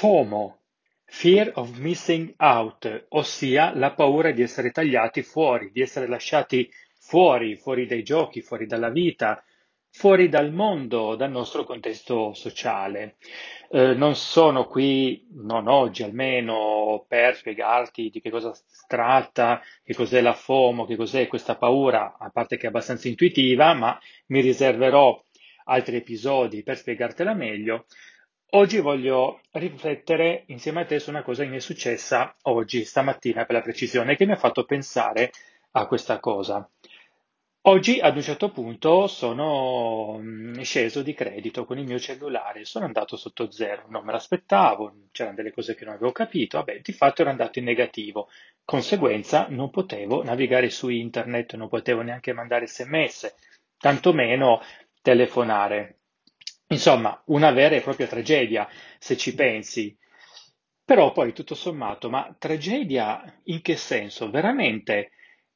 FOMO, Fear of Missing Out, ossia la paura di essere tagliati fuori, di essere lasciati fuori, fuori dai giochi, fuori dalla vita, fuori dal mondo, dal nostro contesto sociale. Eh, non sono qui, non oggi almeno, per spiegarti di che cosa si tratta, che cos'è la FOMO, che cos'è questa paura, a parte che è abbastanza intuitiva, ma mi riserverò altri episodi per spiegartela meglio. Oggi voglio riflettere insieme a te su una cosa che mi è successa oggi, stamattina per la precisione, che mi ha fatto pensare a questa cosa. Oggi ad un certo punto sono mm, sceso di credito con il mio cellulare, sono andato sotto zero, non me l'aspettavo, c'erano delle cose che non avevo capito, vabbè, di fatto ero andato in negativo, conseguenza non potevo navigare su internet, non potevo neanche mandare sms, tantomeno telefonare. Insomma, una vera e propria tragedia, se ci pensi. Però poi, tutto sommato, ma tragedia in che senso? Veramente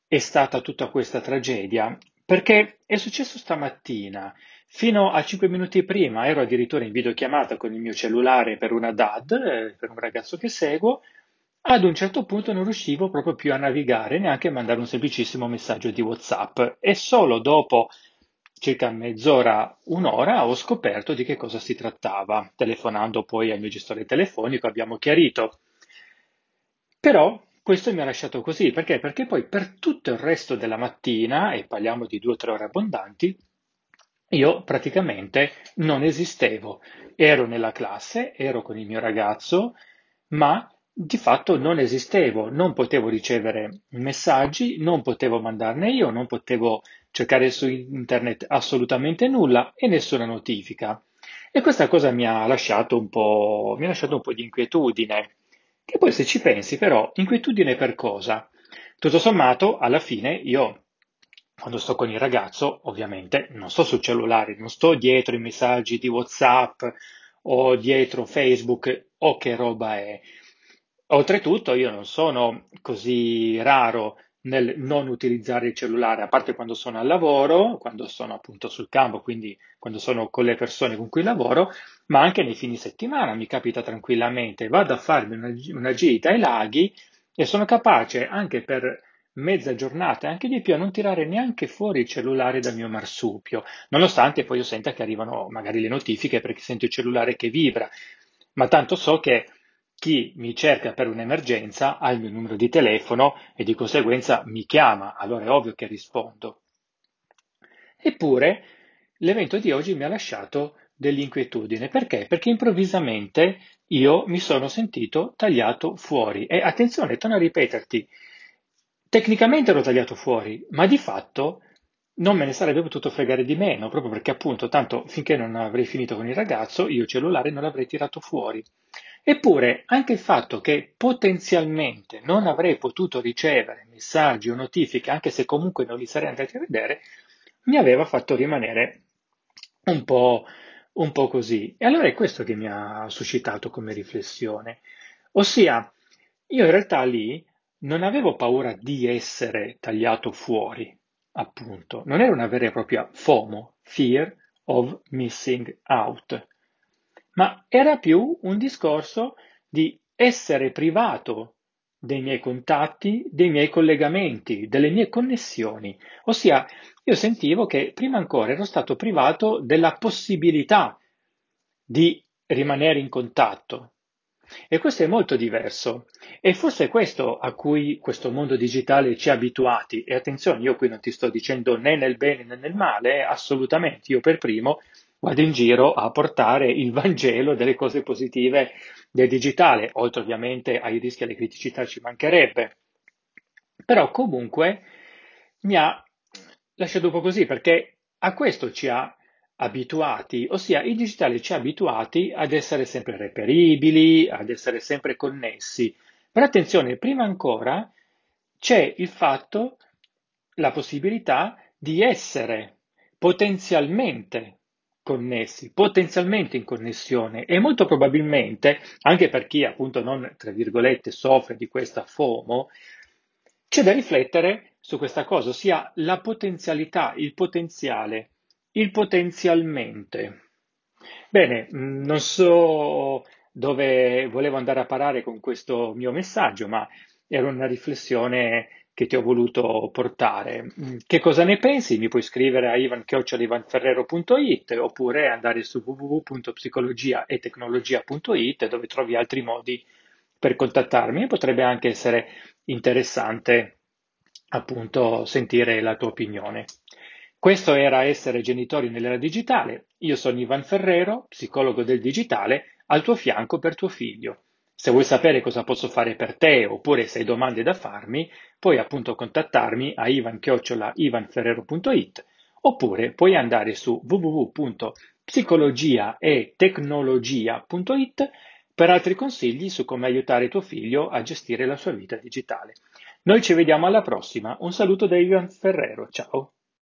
è stata tutta questa tragedia? Perché è successo stamattina. Fino a 5 minuti prima ero addirittura in videochiamata con il mio cellulare per una DAD, eh, per un ragazzo che seguo. Ad un certo punto non riuscivo proprio più a navigare, neanche a mandare un semplicissimo messaggio di WhatsApp. E solo dopo circa mezz'ora, un'ora, ho scoperto di che cosa si trattava. Telefonando poi al mio gestore telefonico abbiamo chiarito. Però questo mi ha lasciato così, perché? Perché poi per tutto il resto della mattina, e parliamo di due o tre ore abbondanti, io praticamente non esistevo. Ero nella classe, ero con il mio ragazzo, ma di fatto non esistevo, non potevo ricevere messaggi, non potevo mandarne io, non potevo cercare su internet assolutamente nulla e nessuna notifica. E questa cosa mi ha lasciato un po', mi ha lasciato un po' di inquietudine. Che poi se ci pensi però, inquietudine per cosa? Tutto sommato, alla fine io, quando sto con il ragazzo, ovviamente non sto sul cellulare, non sto dietro i messaggi di WhatsApp o dietro Facebook o che roba è. Oltretutto io non sono così raro nel non utilizzare il cellulare, a parte quando sono al lavoro, quando sono appunto sul campo, quindi quando sono con le persone con cui lavoro, ma anche nei fine settimana mi capita tranquillamente, vado a farmi una, una gita ai laghi e sono capace anche per mezza giornata, anche di più, a non tirare neanche fuori il cellulare dal mio marsupio, nonostante poi io senta che arrivano magari le notifiche perché sento il cellulare che vibra, ma tanto so che chi mi cerca per un'emergenza ha il mio numero di telefono e di conseguenza mi chiama, allora è ovvio che rispondo. Eppure l'evento di oggi mi ha lasciato dell'inquietudine. Perché? Perché improvvisamente io mi sono sentito tagliato fuori. E attenzione, torno a ripeterti, tecnicamente ero tagliato fuori, ma di fatto non me ne sarebbe potuto fregare di meno, proprio perché appunto, tanto finché non avrei finito con il ragazzo, io cellulare non l'avrei tirato fuori. Eppure anche il fatto che potenzialmente non avrei potuto ricevere messaggi o notifiche, anche se comunque non li sarei andati a vedere, mi aveva fatto rimanere un po', un po' così. E allora è questo che mi ha suscitato come riflessione. Ossia, io in realtà lì non avevo paura di essere tagliato fuori, appunto. Non era una vera e propria FOMO, Fear of Missing Out ma era più un discorso di essere privato dei miei contatti, dei miei collegamenti, delle mie connessioni. Ossia, io sentivo che prima ancora ero stato privato della possibilità di rimanere in contatto. E questo è molto diverso. E forse è questo a cui questo mondo digitale ci ha abituati. E attenzione, io qui non ti sto dicendo né nel bene né nel male, assolutamente, io per primo vado in giro a portare il Vangelo delle cose positive del digitale, oltre ovviamente ai rischi e alle criticità ci mancherebbe. Però comunque mi ha lasciato un po' così perché a questo ci ha abituati, ossia il digitale ci ha abituati ad essere sempre reperibili, ad essere sempre connessi. Però attenzione, prima ancora c'è il fatto, la possibilità di essere potenzialmente connessi, potenzialmente in connessione e molto probabilmente, anche per chi appunto non, tra virgolette, soffre di questa FOMO, c'è da riflettere su questa cosa, ossia la potenzialità, il potenziale, il potenzialmente. Bene, mm, non so dove volevo andare a parare con questo mio messaggio, ma era una riflessione che ti ho voluto portare. Mm, Che cosa ne pensi? Mi puoi scrivere a ivan-ivanferrero.it oppure andare su www.psicologiaetecnologia.it dove trovi altri modi per contattarmi e potrebbe anche essere interessante appunto sentire la tua opinione. Questo era Essere genitori nell'era digitale. Io sono Ivan Ferrero, psicologo del digitale, al tuo fianco per tuo figlio. Se vuoi sapere cosa posso fare per te oppure se hai domande da farmi, puoi appunto contattarmi a ivan-ivanferrero.it oppure puoi andare su www.psicologiaetecnologia.it per altri consigli su come aiutare tuo figlio a gestire la sua vita digitale. Noi ci vediamo alla prossima. Un saluto da Ivan Ferrero. Ciao.